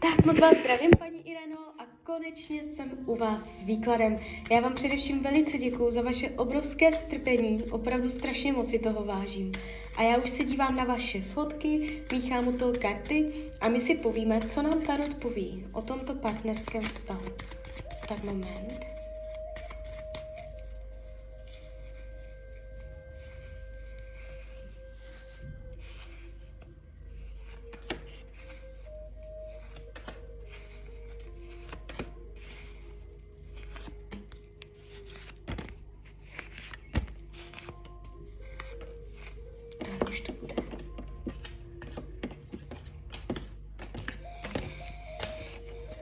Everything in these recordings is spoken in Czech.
Tak moc vás zdravím, paní Ireno, a konečně jsem u vás s výkladem. Já vám především velice děkuji za vaše obrovské strpení, opravdu strašně moc si toho vážím. A já už se dívám na vaše fotky, míchám u toho karty a my si povíme, co nám Tarot poví o tomto partnerském vztahu. Tak moment.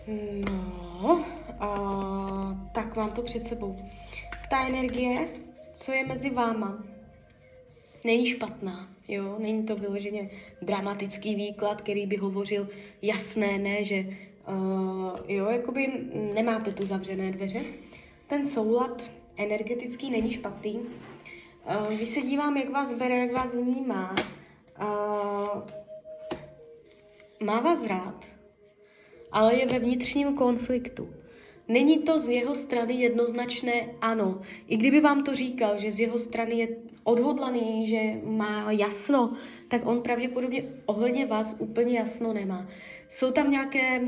No, a, tak mám to před sebou. Ta energie, co je mezi váma, není špatná, jo, není to vyloženě dramatický výklad, který by hovořil jasné, ne, že uh, jo, jakoby nemáte tu zavřené dveře. Ten soulad energetický není špatný. Uh, když se dívám, jak vás bere, jak vás vnímá, uh, má vás rád, ale je ve vnitřním konfliktu. Není to z jeho strany jednoznačné ano. I kdyby vám to říkal, že z jeho strany je odhodlaný, že má jasno, tak on pravděpodobně ohledně vás úplně jasno nemá. Jsou tam nějaké,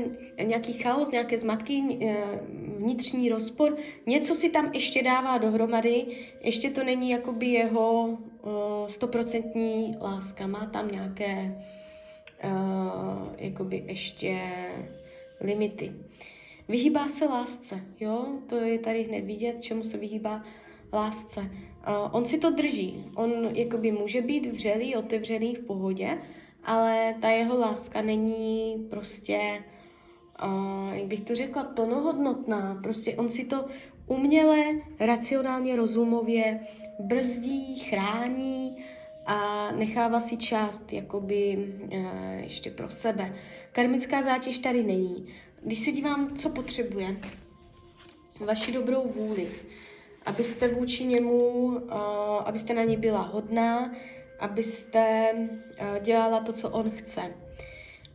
nějaký chaos, nějaké zmatky, eh, vnitřní rozpor, něco si tam ještě dává dohromady, ještě to není jakoby jeho eh, stoprocentní láska, má tam nějaké uh, jakoby ještě limity. Vyhýbá se lásce, jo, to je tady hned vidět, čemu se vyhýbá lásce. Uh, on si to drží, on jakoby může být vřelý, otevřený v pohodě, ale ta jeho láska není prostě, uh, jak bych to řekla, plnohodnotná. Prostě on si to uměle, racionálně, rozumově brzdí, chrání a nechává si část jakoby uh, ještě pro sebe. Karmická zátěž tady není. Když se dívám, co potřebuje, vaši dobrou vůli, abyste vůči němu, uh, abyste na něj byla hodná, abyste uh, dělala to, co on chce.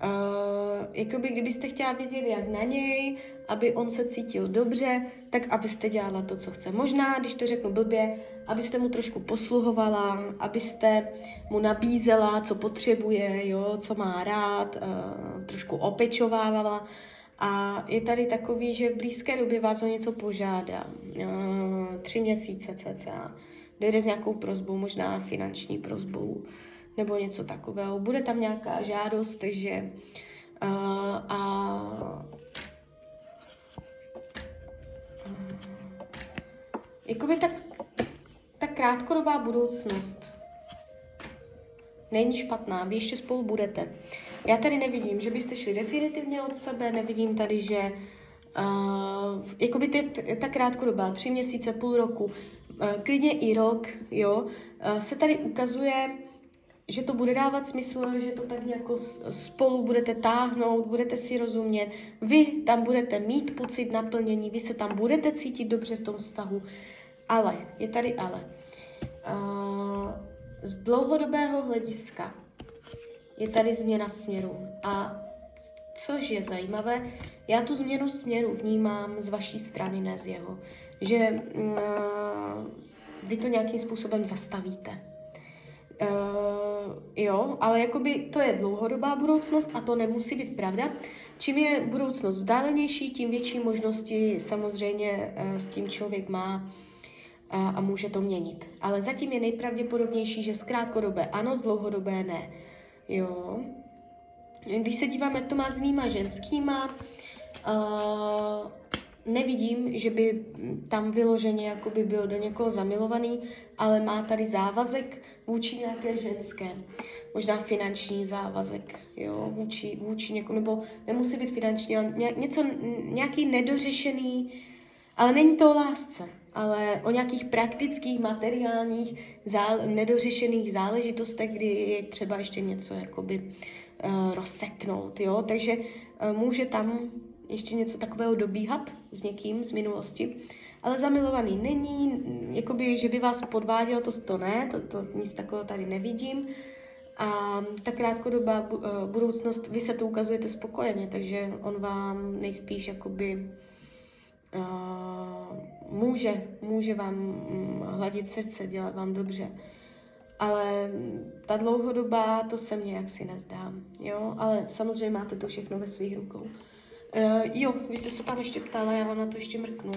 Uh, jakoby kdybyste chtěla vědět, jak na něj, aby on se cítil dobře, tak abyste dělala to, co chce. Možná, když to řeknu blbě, abyste mu trošku posluhovala, abyste mu nabízela, co potřebuje, jo, co má rád, uh, trošku opečovávala. A je tady takový, že v blízké době vás o něco požádá. Uh, tři měsíce cca. Dojde s nějakou prozbou, možná finanční prozbou, nebo něco takového. Bude tam nějaká žádost, takže uh, a jakoby tak, ta krátkodobá budoucnost není špatná, vy ještě spolu budete. Já tady nevidím, že byste šli definitivně od sebe, nevidím tady, že uh, jakoby ty, ta krátkodobá, tři měsíce, půl roku, uh, klidně i rok, jo, uh, se tady ukazuje, že to bude dávat smysl, že to tak nějak spolu budete táhnout, budete si rozumět, vy tam budete mít pocit naplnění, vy se tam budete cítit dobře v tom vztahu, ale, je tady ale. Z dlouhodobého hlediska je tady změna směru. A což je zajímavé, já tu změnu směru vnímám z vaší strany, ne z jeho. Že uh, vy to nějakým způsobem zastavíte. Uh, jo, ale jakoby to je dlouhodobá budoucnost a to nemusí být pravda. Čím je budoucnost vzdálenější, tím větší možnosti samozřejmě uh, s tím člověk má a, a může to měnit. Ale zatím je nejpravděpodobnější, že z krátkodobé ano, z dlouhodobé ne. Jo. Když se dívám, jak to má s nýma ženskýma, uh, nevidím, že by tam vyloženě jakoby byl do někoho zamilovaný, ale má tady závazek vůči nějaké ženské. Možná finanční závazek, jo, vůči, vůči někomu, nebo nemusí být finanční, ale něco, nějaký nedořešený, ale není to o lásce ale o nějakých praktických, materiálních, zál, nedořešených záležitostech, kdy je třeba ještě něco jakoby uh, rozseknout, jo, takže uh, může tam ještě něco takového dobíhat s někým z minulosti, ale zamilovaný není, jakoby, že by vás podváděl, to, to ne, to, to nic takového tady nevidím. A ta krátkodobá uh, budoucnost, vy se to ukazujete spokojeně, takže on vám nejspíš jakoby uh, může, může vám mm, hladit srdce, dělat vám dobře. Ale ta dlouhodobá, to se mně jaksi nezdá, jo, ale samozřejmě máte to všechno ve svých rukou. Uh, jo, vy jste se tam ještě ptala, já vám na to ještě mrknu.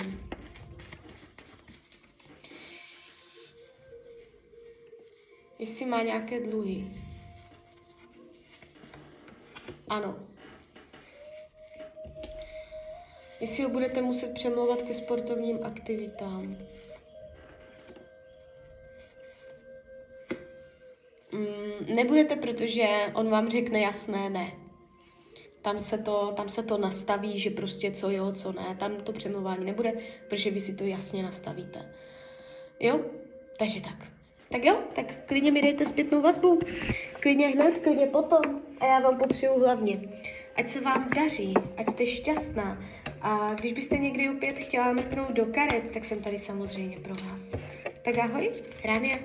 Jestli má nějaké dluhy. Ano. Jestli ho budete muset přemlouvat ke sportovním aktivitám. Mm, nebudete, protože on vám řekne jasné ne. Tam se, to, tam se to nastaví, že prostě co jo, co ne. Tam to přemlouvání nebude, protože vy si to jasně nastavíte. Jo? Takže tak. Tak jo, tak klidně mi dejte zpětnou vazbu. Klidně hned, klidně potom. A já vám popřeju hlavně, ať se vám daří, ať jste šťastná. A když byste někdy opět chtěla mrknout do karet, tak jsem tady samozřejmě pro vás. Tak ahoj, Ránia.